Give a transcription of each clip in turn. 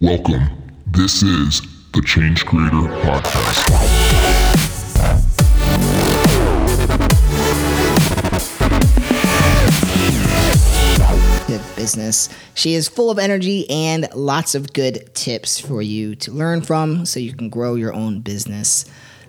Welcome. This is the Change Creator Podcast. business. She is full of energy and lots of good tips for you to learn from so you can grow your own business.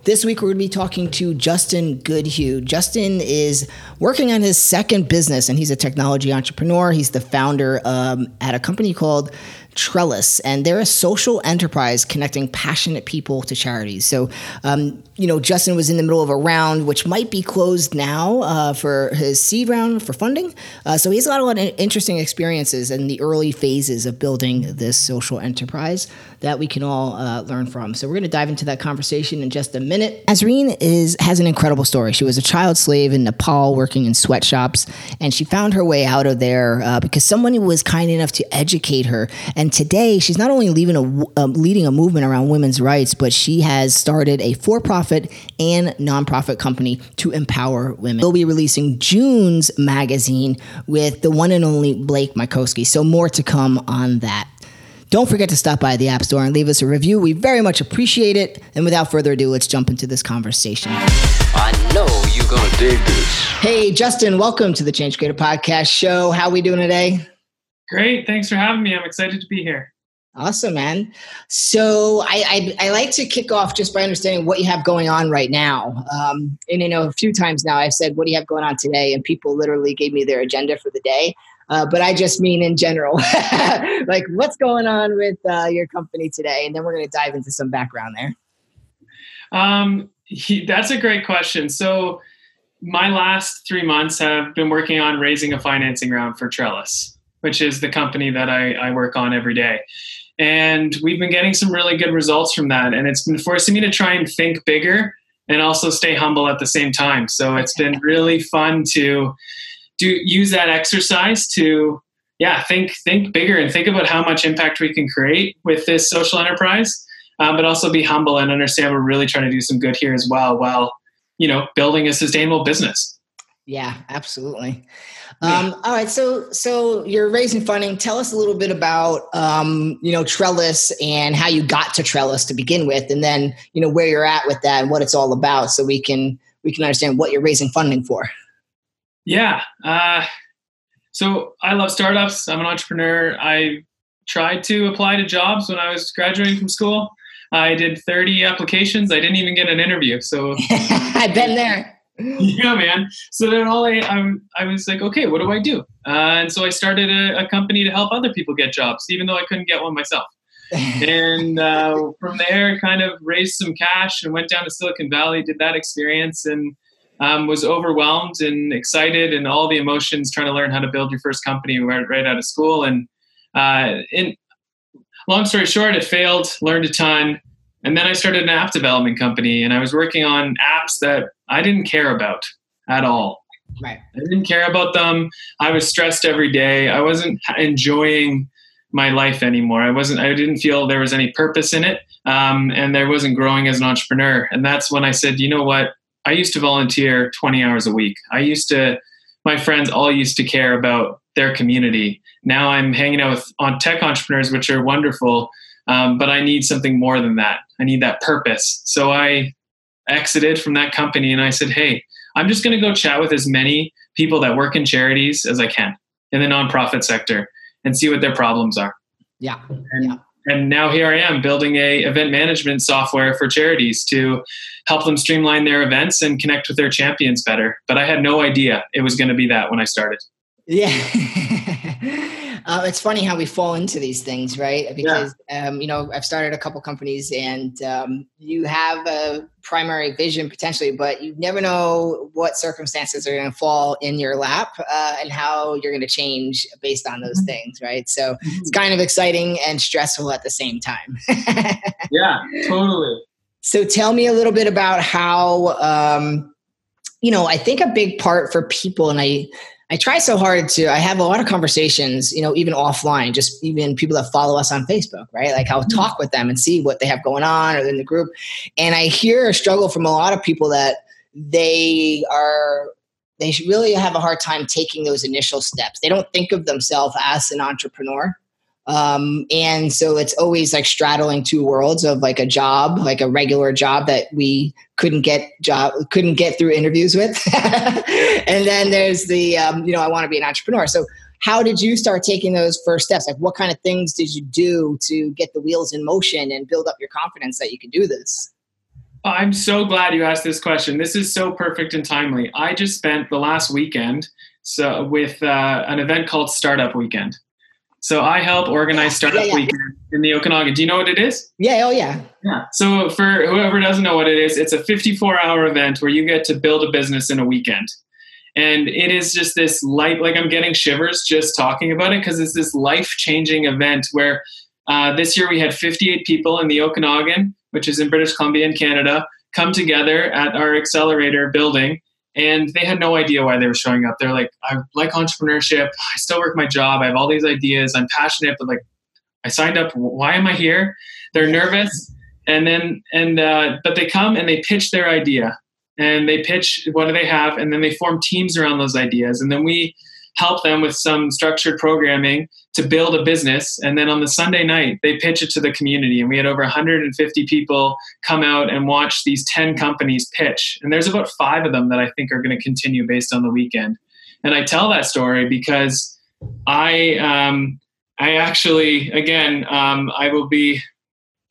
This week, we're going to be talking to Justin Goodhue. Justin is working on his second business, and he's a technology entrepreneur. He's the founder um, at a company called Trellis, and they're a social enterprise connecting passionate people to charities. So, um, you know, Justin was in the middle of a round which might be closed now uh, for his seed round for funding. Uh, so he's got a lot of interesting experiences in the early phases of building this social enterprise that we can all uh, learn from. So we're going to dive into that conversation in just a minute. Azreen is has an incredible story. She was a child slave in Nepal working in sweatshops, and she found her way out of there uh, because someone was kind enough to educate her and today, she's not only leading a, um, leading a movement around women's rights, but she has started a for profit and nonprofit company to empower women. We'll be releasing June's magazine with the one and only Blake Mycoskie. So, more to come on that. Don't forget to stop by the App Store and leave us a review. We very much appreciate it. And without further ado, let's jump into this conversation. I know you're going to dig this. Hey, Justin, welcome to the Change Creator Podcast Show. How are we doing today? Great. Thanks for having me. I'm excited to be here. Awesome, man. So I, I, I like to kick off just by understanding what you have going on right now. Um, and you know, a few times now I've said, "What do you have going on today?" And people literally gave me their agenda for the day. Uh, but I just mean in general, like what's going on with uh, your company today, and then we're going to dive into some background there. Um, he, that's a great question. So my last three months have been working on raising a financing round for Trellis which is the company that I, I work on every day. And we've been getting some really good results from that. And it's been forcing me to try and think bigger and also stay humble at the same time. So it's been really fun to do use that exercise to yeah think think bigger and think about how much impact we can create with this social enterprise um, but also be humble and understand we're really trying to do some good here as well while you know building a sustainable business yeah absolutely um, all right, so so you're raising funding. Tell us a little bit about um, you know Trellis and how you got to Trellis to begin with, and then you know where you're at with that and what it's all about, so we can we can understand what you're raising funding for. Yeah, uh, so I love startups. I'm an entrepreneur. I tried to apply to jobs when I was graduating from school. I did 30 applications. I didn't even get an interview. So I've been there. yeah, man. So then all I, I'm, I was like, okay, what do I do? Uh, and so I started a, a, company to help other people get jobs, even though I couldn't get one myself. and uh, from there, kind of raised some cash and went down to Silicon Valley, did that experience, and um, was overwhelmed and excited and all the emotions trying to learn how to build your first company right, right out of school. And uh, in long story short, it failed. Learned a ton. And then I started an app development company and I was working on apps that I didn't care about at all. Right. I didn't care about them. I was stressed every day. I wasn't enjoying my life anymore. I wasn't, I didn't feel there was any purpose in it. Um, and there wasn't growing as an entrepreneur. And that's when I said, you know what? I used to volunteer 20 hours a week. I used to, my friends all used to care about their community. Now I'm hanging out with on tech entrepreneurs, which are wonderful. Um, but I need something more than that. I need that purpose. So I exited from that company and I said, hey, I'm just going to go chat with as many people that work in charities as I can in the nonprofit sector and see what their problems are. Yeah. And, yeah. and now here I am building a event management software for charities to help them streamline their events and connect with their champions better. But I had no idea it was going to be that when I started. Yeah. Uh, it's funny how we fall into these things, right? Because yeah. um, you know, I've started a couple companies, and um, you have a primary vision potentially, but you never know what circumstances are going to fall in your lap uh, and how you're going to change based on those mm-hmm. things, right? So mm-hmm. it's kind of exciting and stressful at the same time. yeah, totally. So tell me a little bit about how. Um, you know, I think a big part for people, and I I try so hard to, I have a lot of conversations, you know, even offline, just even people that follow us on Facebook, right? Like I'll mm-hmm. talk with them and see what they have going on or in the group. And I hear a struggle from a lot of people that they are, they really have a hard time taking those initial steps. They don't think of themselves as an entrepreneur. Um, and so it's always like straddling two worlds of like a job, like a regular job that we couldn't get job couldn't get through interviews with, and then there's the um, you know I want to be an entrepreneur. So how did you start taking those first steps? Like what kind of things did you do to get the wheels in motion and build up your confidence that you could do this? I'm so glad you asked this question. This is so perfect and timely. I just spent the last weekend so with uh, an event called Startup Weekend. So I help organize Startup yeah, yeah. Weekend in the Okanagan. Do you know what it is? Yeah, oh yeah. Yeah. So for whoever doesn't know what it is, it's a 54-hour event where you get to build a business in a weekend. And it is just this light, like I'm getting shivers just talking about it because it's this life-changing event where uh, this year we had 58 people in the Okanagan, which is in British Columbia in Canada, come together at our accelerator building and they had no idea why they were showing up. They're like, I like entrepreneurship. I still work my job. I have all these ideas. I'm passionate, but like, I signed up. Why am I here? They're nervous, and then and uh, but they come and they pitch their idea, and they pitch what do they have, and then they form teams around those ideas, and then we help them with some structured programming to build a business. And then on the Sunday night, they pitch it to the community. And we had over 150 people come out and watch these 10 companies pitch. And there's about five of them that I think are going to continue based on the weekend. And I tell that story because I, um, I actually, again, um, I will be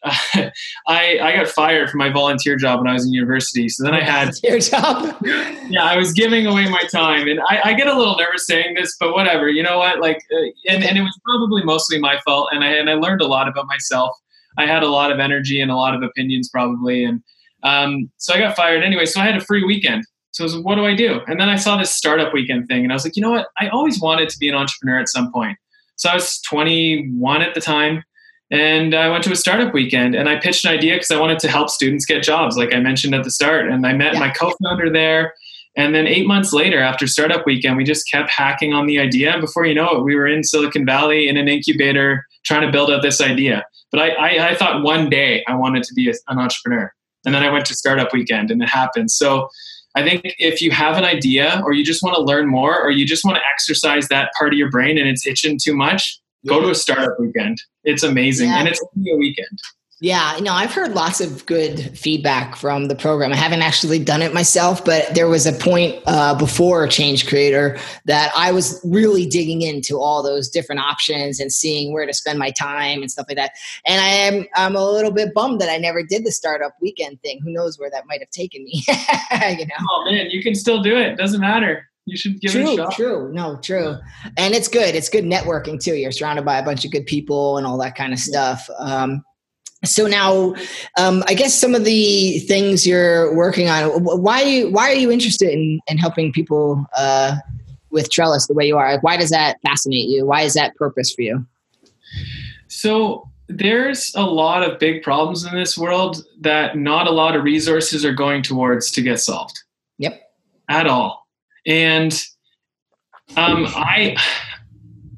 I I got fired from my volunteer job when I was in university. So then I had your job. yeah, I was giving away my time, and I, I, get a little nervous saying this, but whatever. You know what? Like, uh, and and it was probably mostly my fault, and I and I learned a lot about myself. I had a lot of energy and a lot of opinions, probably, and um, so I got fired anyway. So I had a free weekend. So I was what do I do? And then I saw this startup weekend thing, and I was like, you know what? I always wanted to be an entrepreneur at some point. So I was 21 at the time and I went to a startup weekend and I pitched an idea because I wanted to help students get jobs, like I mentioned at the start. And I met yeah. my co founder there. And then eight months later, after startup weekend, we just kept hacking on the idea. And before you know it, we were in Silicon Valley in an incubator trying to build out this idea. But I, I, I thought one day I wanted to be a, an entrepreneur. And then I went to startup weekend and it happened. So I think if you have an idea or you just want to learn more or you just want to exercise that part of your brain and it's itching too much, Go to a startup weekend. It's amazing. Yeah. And it's only a weekend. Yeah, no, I've heard lots of good feedback from the program. I haven't actually done it myself, but there was a point uh, before Change Creator that I was really digging into all those different options and seeing where to spend my time and stuff like that. And I am I'm a little bit bummed that I never did the startup weekend thing. Who knows where that might have taken me? you know. Oh man, you can still do it. Doesn't matter you should give true, it a shot. True, no, true, and it's good. It's good networking too. You're surrounded by a bunch of good people and all that kind of stuff. Um, so now, um, I guess some of the things you're working on. Why why are you interested in, in helping people uh, with Trellis the way you are? Like, why does that fascinate you? Why is that purpose for you? So there's a lot of big problems in this world that not a lot of resources are going towards to get solved. Yep. At all and um, I,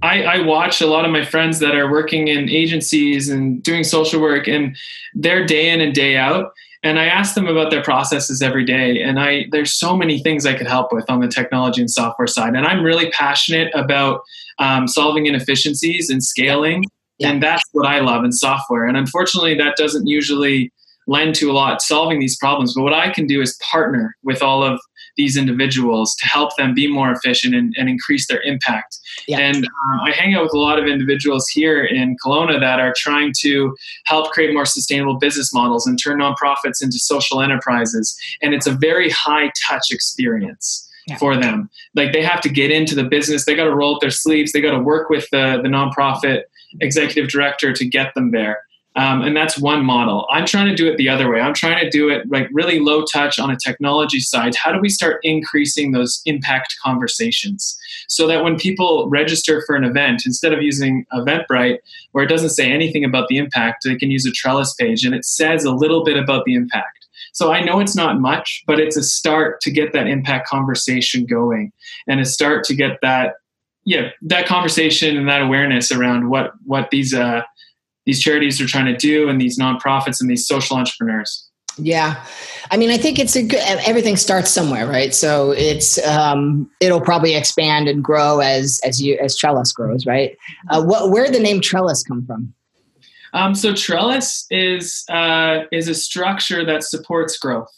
I, I watch a lot of my friends that are working in agencies and doing social work, and they're day in and day out. And I ask them about their processes every day. And I there's so many things I could help with on the technology and software side. And I'm really passionate about um, solving inefficiencies and scaling. Yeah. And that's what I love in software. And unfortunately, that doesn't usually lend to a lot solving these problems. But what I can do is partner with all of these individuals to help them be more efficient and, and increase their impact. Yeah. And um, I hang out with a lot of individuals here in Kelowna that are trying to help create more sustainable business models and turn nonprofits into social enterprises. And it's a very high touch experience. Yeah. for them. Like they have to get into the business, they got to roll up their sleeves, they got to work with the, the nonprofit executive director to get them there. Um, and that's one model. I'm trying to do it the other way. I'm trying to do it like really low touch on a technology side. How do we start increasing those impact conversations so that when people register for an event, instead of using Eventbrite, where it doesn't say anything about the impact, they can use a Trellis page and it says a little bit about the impact. So I know it's not much, but it's a start to get that impact conversation going and a start to get that, yeah, that conversation and that awareness around what what these uh, these charities are trying to do and these nonprofits and these social entrepreneurs. Yeah. I mean, I think it's a good, everything starts somewhere, right? So it's, um, it'll probably expand and grow as, as you, as Trellis grows, right? Uh, what, where the name Trellis come from? Um, so trellis is, uh, is a structure that supports growth,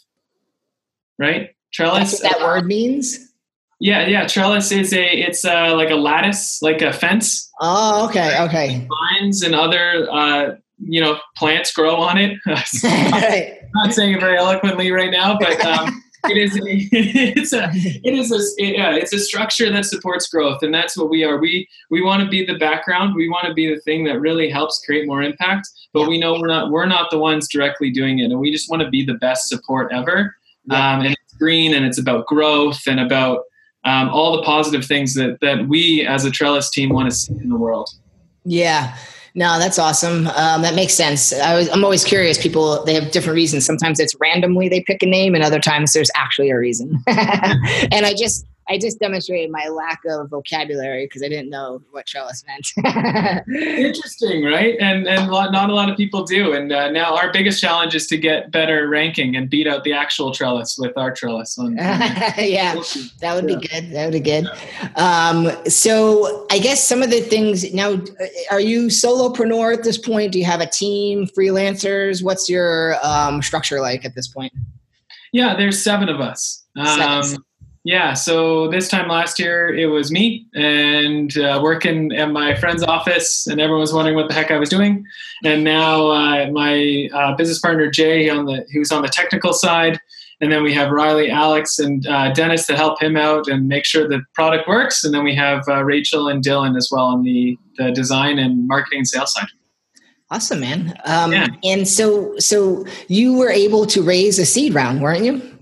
right? Trellis. That's what that word means? Yeah, yeah. Trellis is a it's uh, like a lattice, like a fence. Oh, okay, okay. Vines and other uh, you know plants grow on it. I'm not saying it very eloquently right now, but um, it is a, it's a it is a yeah, it's a structure that supports growth, and that's what we are. We we want to be the background. We want to be the thing that really helps create more impact. But we know we're not we're not the ones directly doing it, and we just want to be the best support ever. Yeah. Um, and it's green, and it's about growth, and about um, all the positive things that that we as a Trellis team want to see in the world. Yeah. No, that's awesome. Um, that makes sense. I was, I'm always curious. People they have different reasons. Sometimes it's randomly they pick a name, and other times there's actually a reason. and I just I just demonstrated my lack of vocabulary because I didn't know what trellis meant. Interesting, right? And and not a lot of people do. And uh, now our biggest challenge is to get better ranking and beat out the actual trellis with our trellis. On, yeah, that would be good. That would be good. Um, so I guess some of the things now. Are you solopreneur at this point? Do you have a team, freelancers? What's your um, structure like at this point? Yeah, there's seven of us. Um, yeah, so this time last year it was me and uh, working at my friend's office, and everyone was wondering what the heck I was doing. And now uh, my uh, business partner Jay on the who's on the technical side, and then we have Riley, Alex, and uh, Dennis to help him out and make sure the product works. And then we have uh, Rachel and Dylan as well on the the design and marketing and sales side. Awesome, man. Um, yeah. And so, so you were able to raise a seed round, weren't you?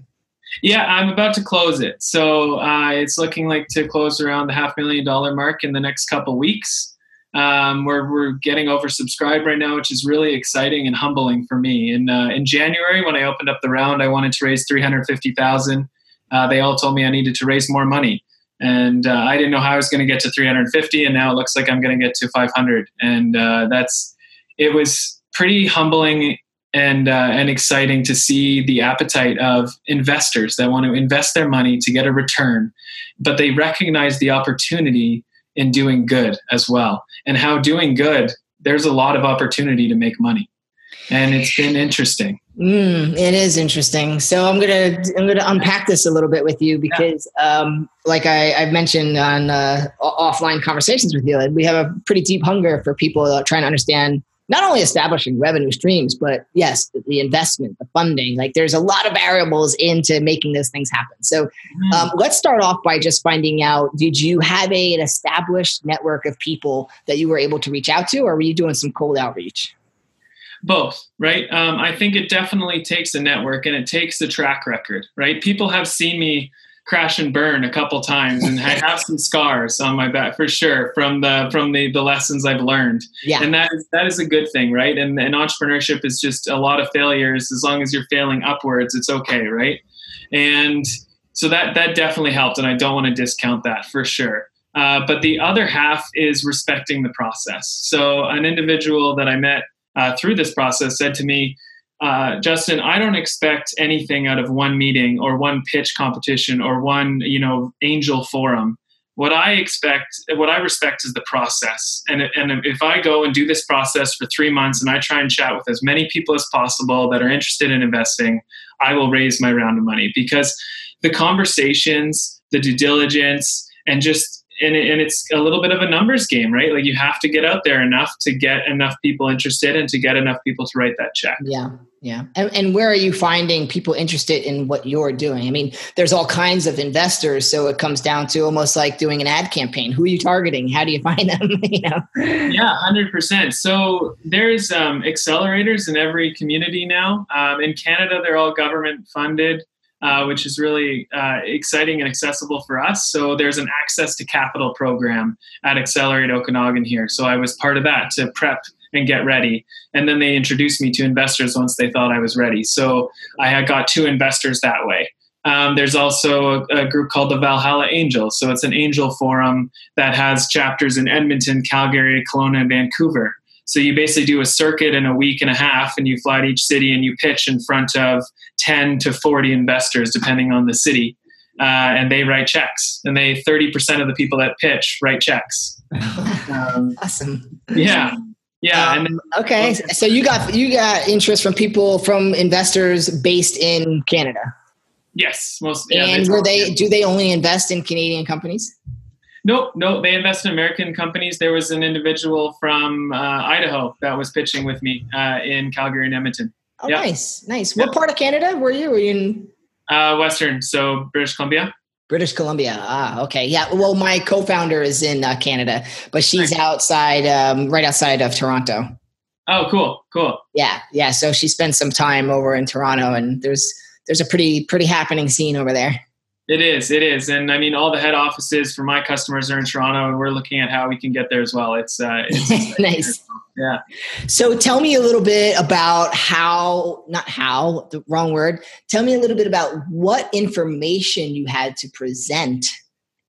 Yeah, I'm about to close it. So uh, it's looking like to close around the half million dollar mark in the next couple weeks. Um, we're, we're getting oversubscribed right now, which is really exciting and humbling for me. In, uh, in January, when I opened up the round, I wanted to raise 350000 uh, They all told me I needed to raise more money. And uh, I didn't know how I was going to get to 350 and now it looks like I'm going to get to 500 And uh, that's, it was pretty humbling and uh, and exciting to see the appetite of investors that want to invest their money to get a return, but they recognize the opportunity in doing good as well, and how doing good there's a lot of opportunity to make money, and it's been interesting. Mm, it is interesting. So I'm gonna I'm gonna unpack this a little bit with you because, yeah. um, like I, have mentioned on uh, offline conversations with you, we have a pretty deep hunger for people trying to understand not only establishing revenue streams, but yes, the investment, the funding. Like there's a lot of variables into making those things happen. So mm-hmm. um, let's start off by just finding out did you have a, an established network of people that you were able to reach out to, or were you doing some cold outreach? Both, right? Um, I think it definitely takes a network and it takes a track record, right? People have seen me crash and burn a couple times and I have some scars on my back for sure from the from the the lessons I've learned. Yeah. And that is that is a good thing, right? And and entrepreneurship is just a lot of failures. As long as you're failing upwards, it's okay, right? And so that that definitely helped and I don't want to discount that for sure. Uh, but the other half is respecting the process. So an individual that I met uh, through this process said to me, uh, Justin, I don't expect anything out of one meeting or one pitch competition or one, you know, angel forum. What I expect, what I respect is the process. And, and if I go and do this process for three months and I try and chat with as many people as possible that are interested in investing, I will raise my round of money because the conversations, the due diligence, and just and, it, and it's a little bit of a numbers game, right? Like you have to get out there enough to get enough people interested and to get enough people to write that check. Yeah. Yeah. And, and where are you finding people interested in what you're doing? I mean, there's all kinds of investors. So it comes down to almost like doing an ad campaign. Who are you targeting? How do you find them? you know? Yeah, 100%. So there's um, accelerators in every community now. Um, in Canada, they're all government funded. Uh, which is really uh, exciting and accessible for us. So there's an access to capital program at Accelerate Okanagan here. So I was part of that to prep and get ready. And then they introduced me to investors once they thought I was ready. So I had got two investors that way. Um, there's also a, a, group called the Valhalla Angels. So it's an angel forum that has chapters in Edmonton, Calgary, Kelowna, and Vancouver. So you basically do a circuit in a week and a half, and you fly to each city and you pitch in front of 10 to 40 investors, depending on the city. Uh, and they write checks, and they 30% of the people that pitch write checks. Um, awesome. yeah, yeah. Um, and okay, so you got you got interest from people from investors based in Canada, yes, most. Yeah, and were they do they only invest in Canadian companies? Nope, no, they invest in American companies. There was an individual from uh, Idaho that was pitching with me uh, in Calgary and Edmonton. Oh, Yeah. nice, nice. What part of Canada were you? Were you in Uh, Western, so British Columbia. British Columbia? Ah, okay, yeah. Well, my co-founder is in uh, Canada, but she's outside, um, right outside of Toronto. Oh, cool, cool. Yeah, yeah. So she spent some time over in Toronto, and there's there's a pretty pretty happening scene over there. It is, it is, and I mean, all the head offices for my customers are in Toronto, and we're looking at how we can get there as well. It's, uh, it's nice. yeah. So tell me a little bit about how, not how, the wrong word. Tell me a little bit about what information you had to present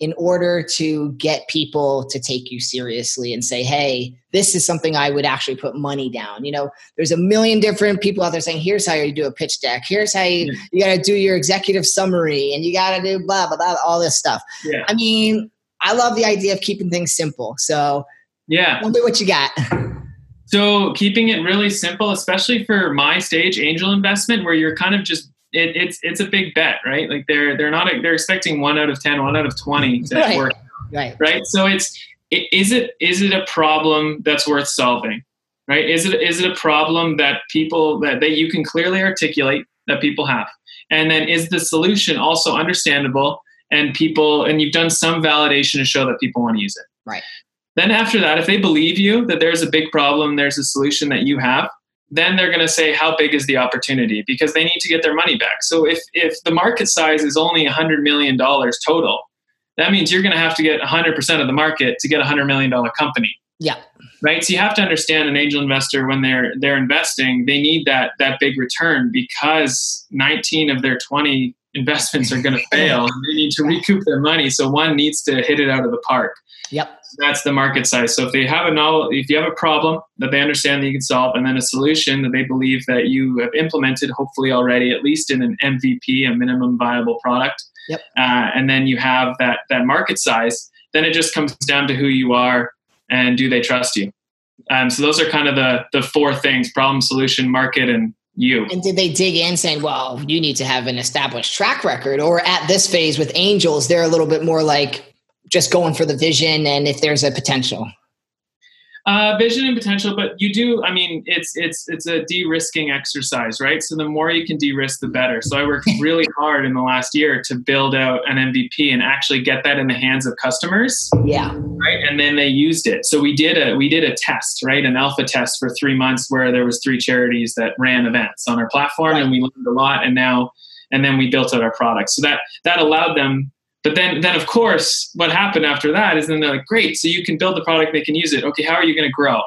in order to get people to take you seriously and say, hey, this is something I would actually put money down. You know, there's a million different people out there saying, here's how you do a pitch deck. Here's how you, you got to do your executive summary and you got to do blah, blah, blah, all this stuff. Yeah. I mean, I love the idea of keeping things simple. So Yeah. tell me what you got. So keeping it really simple, especially for my stage angel investment, where you're kind of just it, it's it's a big bet, right? Like they're they're not they're expecting one out of ten, one out of twenty to Right. work, right. right? So it's i- is it is it a problem that's worth solving, right? Is it is it a problem that people that that you can clearly articulate that people have, and then is the solution also understandable and people and you've done some validation to show that people want to use it, Right. Then after that, if they believe you that there's a big problem, there's a solution that you have, then they're going to say how big is the opportunity because they need to get their money back. So if if the market size is only 100 million dollars total, that means you're going to have to get 100% of the market to get a 100 million dollar company. Yeah. Right? So you have to understand an angel investor when they're they're investing, they need that that big return because 19 of their 20 investments are going to fail and they need to recoup their money. So one needs to hit it out of the park Yep. That's the market size. So if they have a novel, if you have a problem that they understand that you can solve, and then a solution that they believe that you have implemented, hopefully already, at least in an MVP, a minimum viable product, Yep. uh, and then you have that that market size, then it just comes down to who you are and do they trust you. Um, so those are kind of the the four things: problem, solution, market, and you. And did they dig in saying, well, you need to have an established track record? Or at this phase with Angels, they're a little bit more like just going for the vision and if there's a potential. Uh, vision and potential, but you do. I mean, it's it's it's a de-risking exercise, right? So the more you can de-risk, the better. So I worked really hard in the last year to build out an MVP and actually get that in the hands of customers, Yeah. right? And then they used it. So we did a we did a test, right? An alpha test for three months where there was three charities that ran events on our platform, and we learned a lot. And now, and then we built out our product. So that that allowed them but then, then of course, what happened after that is then they're like, great, so you can build the product, they can use it. Okay, how are you going to grow?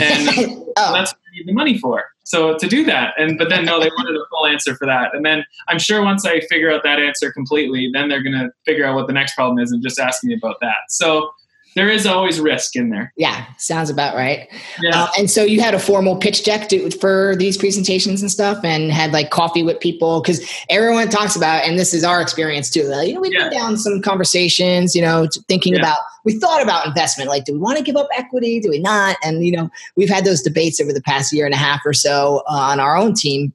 And oh, that's what you need the money for. So to do that, and but then no, they wanted a full answer for that. And then I'm sure once I figure out that answer completely, then they're going to figure out what the next problem is and just ask me about that. So there is always risk in there. yeah, sounds about right. Yeah. Uh, and so you had a formal pitch deck to, for these presentations and stuff and had like coffee with people because everyone talks about, and this is our experience too. Like, you know, we Yeah. put down some conversations, you know, thinking Yeah. about, we thought about investment. Like, do we want to give up equity? Do we not? And, you know, we've had those debates over the past year and a half or so uh, on our own team.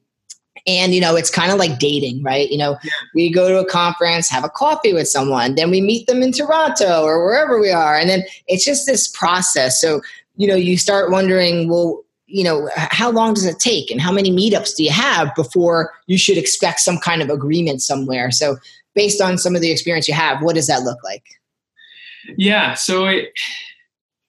And, you know, it's kind of like dating, right? You know, Yeah. we go to a conference, have a coffee with someone, then we meet them in Toronto or wherever we are. And then it's just this process. So, you know, you start wondering, well, you know, how long does it take and how many meetups do you have before you should expect some kind of agreement somewhere? So, based on some of the experience you have, what does that look like? Yeah, so it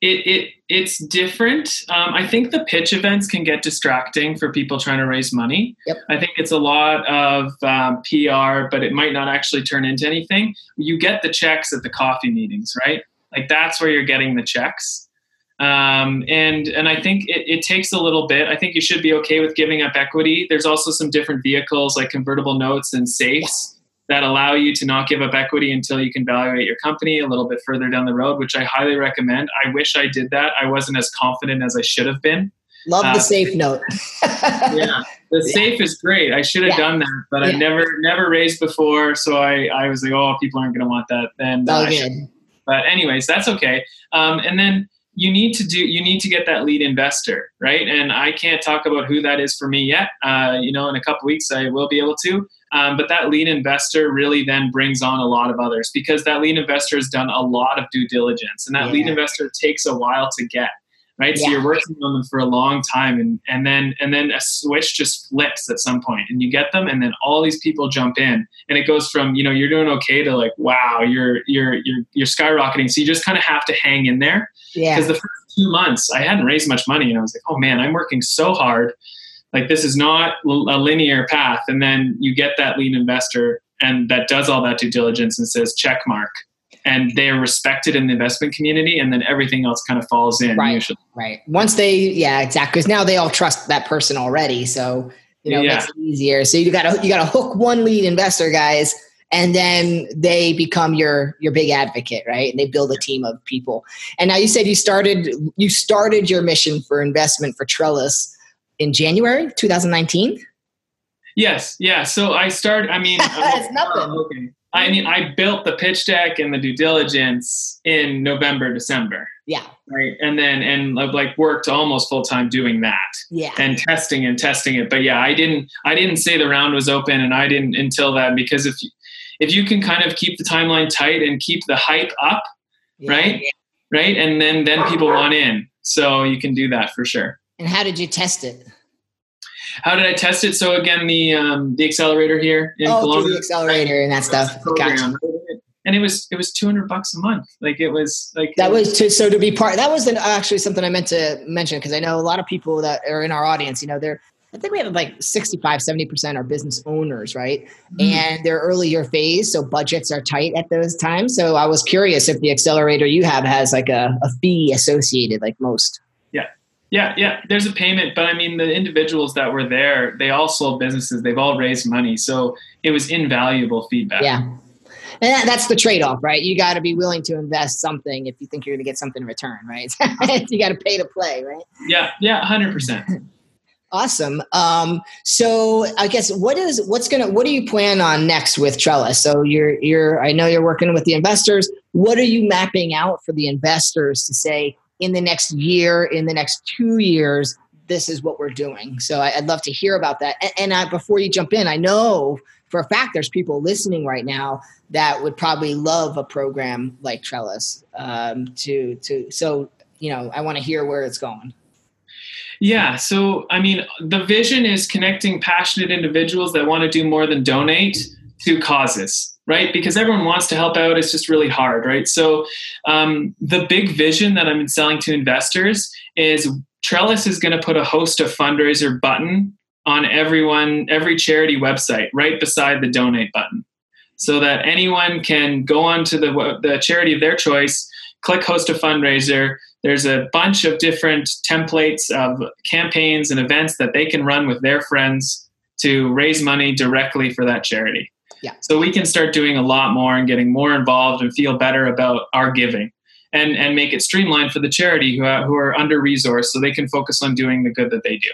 it it it's different. Um, I think the pitch events can get distracting for people trying to raise money. Yep. I think it's a lot of um, PR, but it might not actually turn into anything. You get the checks at the coffee meetings, right? Like that's where you're getting the checks. Um, and and I think it, it takes a little bit. I think you should be okay with giving up equity. There's also some different vehicles like convertible notes and safes that allow you to not give up equity until you can evaluate your company a little bit further down the road, which I highly recommend. I wish I did that. I wasn't as confident as I should have been. Love the uh, safe note. yeah, the yeah. safe is great. I should have yeah. done that, but yeah. I never never raised before, so I I was like, oh, people aren't going to want that. Then uh, but anyways, that's okay. Um, and then you need to do you need to get that lead investor right and i can't talk about who that is for me yet uh, you know in a couple weeks i will be able to um, but that lead investor really then brings on a lot of others because that lead investor has done a lot of due diligence and that yeah. lead investor takes a while to get right? Yeah. so you're working on them for a long time and, and then and then a switch just flips at some point and you get them and then all these people jump in and it goes from you know you're doing okay to like wow you're you're you're, you're skyrocketing. So you just kind of have to hang in there. Yeah. Because the first two months i hadn't raised much money and i was like oh man i'm working so hard like this is not a linear path. And then you get that lead investor and that does all that due diligence and says check mark. And they are respected in the investment community and then everything else kind of falls in right usually. right. Once they yeah exactly. Because now they all trust that person already. So you know yeah. makes it easier. So you gotta you gotta hook one lead investor guys and then they become your your big advocate right? And they build a team of people. And now you said you started you started your mission for investment for trellis in January 2019? Yes, yeah. So I started. I mean, it's nothing. I mean, I built the pitch deck and the due diligence in November, December. Yeah. Right. And then, and I've like worked almost full time doing that. Yeah. And testing and testing it. But yeah, I didn't, I didn't say the round was open and I didn't until that because if, you, if you can kind of keep the timeline tight and keep the hype up, yeah. right. Yeah. Right. And then, then people want in. So you can do that for sure. And how did you test it? How did I test it? So again, the um, the accelerator here in oh, Columbus, the accelerator and that stuff. Gotcha. And it was it was two hundred bucks a month. Like it was like that was to so to be part. That was an, actually something I meant to mention because I know a lot of people that are in our audience. You know, they're I think we have like 65, 70% are business owners, right? Mm-hmm. And they're earlier phase, so budgets are tight at those times. So I was curious if the accelerator you have has like a, a fee associated like most. Yeah, yeah. There's a payment, but I mean, the individuals that were there, they all sold businesses. They've all raised money, so it was invaluable feedback. Yeah, and that's the trade-off, right? You got to be willing to invest something if you think you're going to get something in return, right? you got to pay to play, right? Yeah, yeah, hundred percent. Awesome. Um, so I guess what is what's gonna what do you plan on next with Trellis? So you're you're I know you're working with the investors. What are you mapping out for the investors to say? In the next year, in the next two years, this is what we're doing. So I, would love to hear about that. And, and I, before you jump in, I know for a fact there's people listening right now that would probably love a program like Trellis. Um, to to so you know, I want to hear where it's going. Yeah. So, I mean, the vision is connecting passionate individuals that want to do more than donate to causes right? Because everyone wants to help out. It's just really hard, right? So um, the big vision that I'm selling to investors is Trellis is going to put a host of fundraiser button on everyone, every charity website, right beside the donate button, so that anyone can go on to the the charity of their choice, click host a fundraiser. There's a bunch of different templates of campaigns and events that they can run with their friends to raise money directly for that charity. Yeah. So we can start doing a lot more and getting more involved and feel better about our giving and, and make it streamlined for the charity who, who are under resourced so they can focus on doing the good that they do.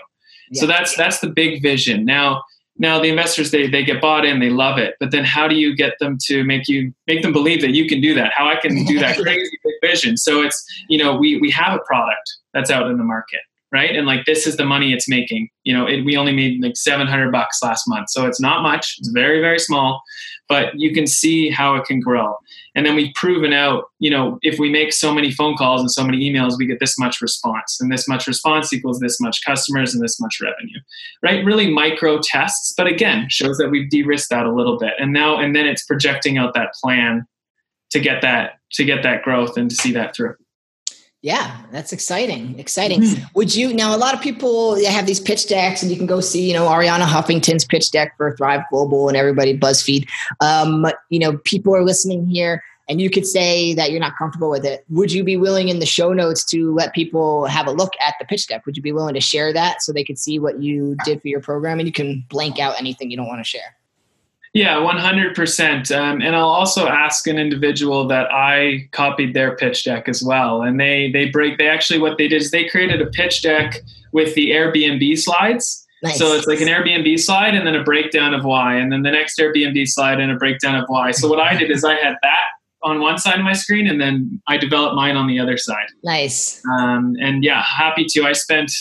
Yeah. So that's that's the big vision. Now now the investors they they get bought in, they love it. But then how do you get them to make you make them believe that you can do that? How I can do that crazy big vision. So it's you know, we we have a product that's out in the market right? And like this is the money it's making. You know, it, we only made like 700 bucks last month, so it's not much. It's very very small, but you can see how it can grow. And then we've proven out, you know, if we make so many phone calls and so many emails, we get this much response, and this much response equals this much customers and this much revenue, right? Really micro tests, but again, shows that we've de-risked that a little bit. And now and then it's projecting out that plan to get that to get that growth and to see that through. Yeah, that's exciting. Exciting. Mm-hmm. Would you now? A lot of people have these pitch decks, and you can go see, you know, Arianna Huffington's pitch deck for Thrive Global, and everybody BuzzFeed. Um, you know, people are listening here, and you could say that you're not comfortable with it. Would you be willing in the show notes to let people have a look at the pitch deck? Would you be willing to share that so they could see what you did for your program, and you can blank out anything you don't want to share? Yeah, 100%. Um, and I'll also ask an individual that I copied their pitch deck as well. And they, they break, they actually, what they did is they created a pitch deck with the Airbnb slides. Nice. So it's like an Airbnb slide and then a breakdown of why, and then the next Airbnb slide and a breakdown of why. So what I did is I had that on one side of my screen and then I developed mine on the other side. nice. Um, and yeah, happy to. I spent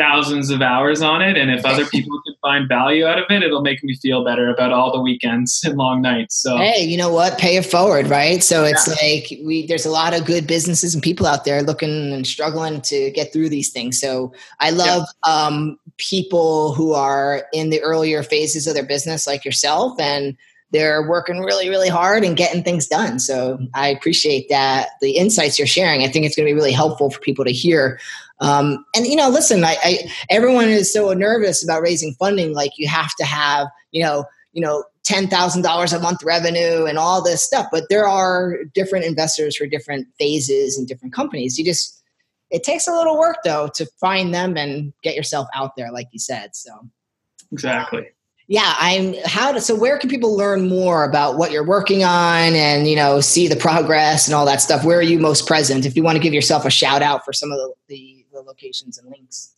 thousands of hours on it, and if other people can find value out of it, it'll make me feel better about all the weekends and long nights. So Hey, you know what? Pay it forward, right? So it's like we there's a lot of good businesses and people out there looking and struggling to get through these things. So I love um, people who are in the earlier phases of their business, like yourself, and they're working really, really hard and getting things done. So I appreciate that the insights you're sharing. I think it's going to be really helpful for people to hear. Um, and you know, listen, I, I everyone is so nervous about raising funding. Like you have to have, you know, you know, ten thousand dollars a month revenue and all this stuff. But there are different investors for different phases and different companies. You just it takes a little work though to find them and get yourself out there, like you said. So exactly. yeah, I'm how to so where can people learn more about what you're working on and you know see the progress and all that stuff? Where are you most present? If you want to give yourself a shout out for some of the, the, the locations and links.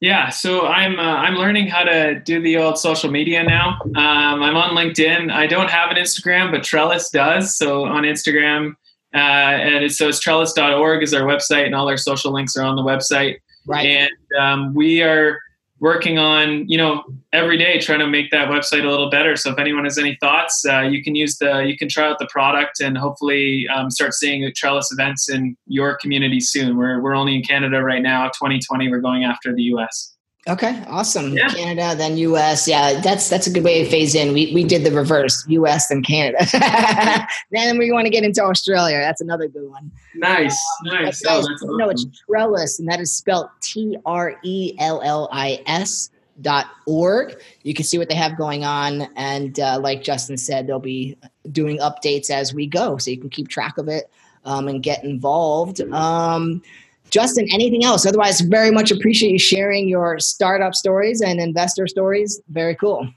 Yeah, so I'm uh, I'm learning how to do the old social media now. Um, I'm on LinkedIn. I don't have an Instagram, but Trellis does. So on Instagram, uh, and it's, so it's trellis.org is our website, and all our social links are on the website. Right. And um, we are working on you know every day trying to make that website a little better. So if anyone has any thoughts, uh, you can use the you can try out the product and hopefully um, start seeing Trellis events in your community soon. We're we're only in Canada right now. 2020, we're going after the US. Okay, awesome. Yeah. Canada, then US. Yeah, that's that's a good way to phase in. We we did the reverse, US then Canada. then we want to get into Australia. That's another good one. Nice, But nice. Oh, that's no, it's. Trellis, and that is spelled T R E L L I S dot org. You can see what they have going on, and uh, like Justin said, they'll be doing updates as we go, so you can keep track of it um, and get involved. Um, Justin, anything else? Otherwise, very much appreciate you sharing your startup stories and investor stories. Very cool.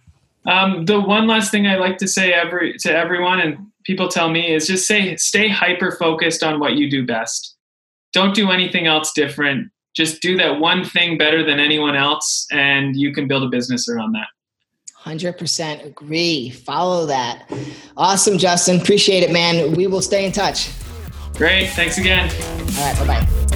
Um, the one last thing I like to say every to everyone, and people tell me, is just say stay hyper focused on what you do best. Don't do anything else different. Just do that one thing better than anyone else, and you can build a business around that. 100% agree. Follow that. Awesome, Justin. Appreciate it, man. We will stay in touch. Great. Thanks again. All right, bye bye.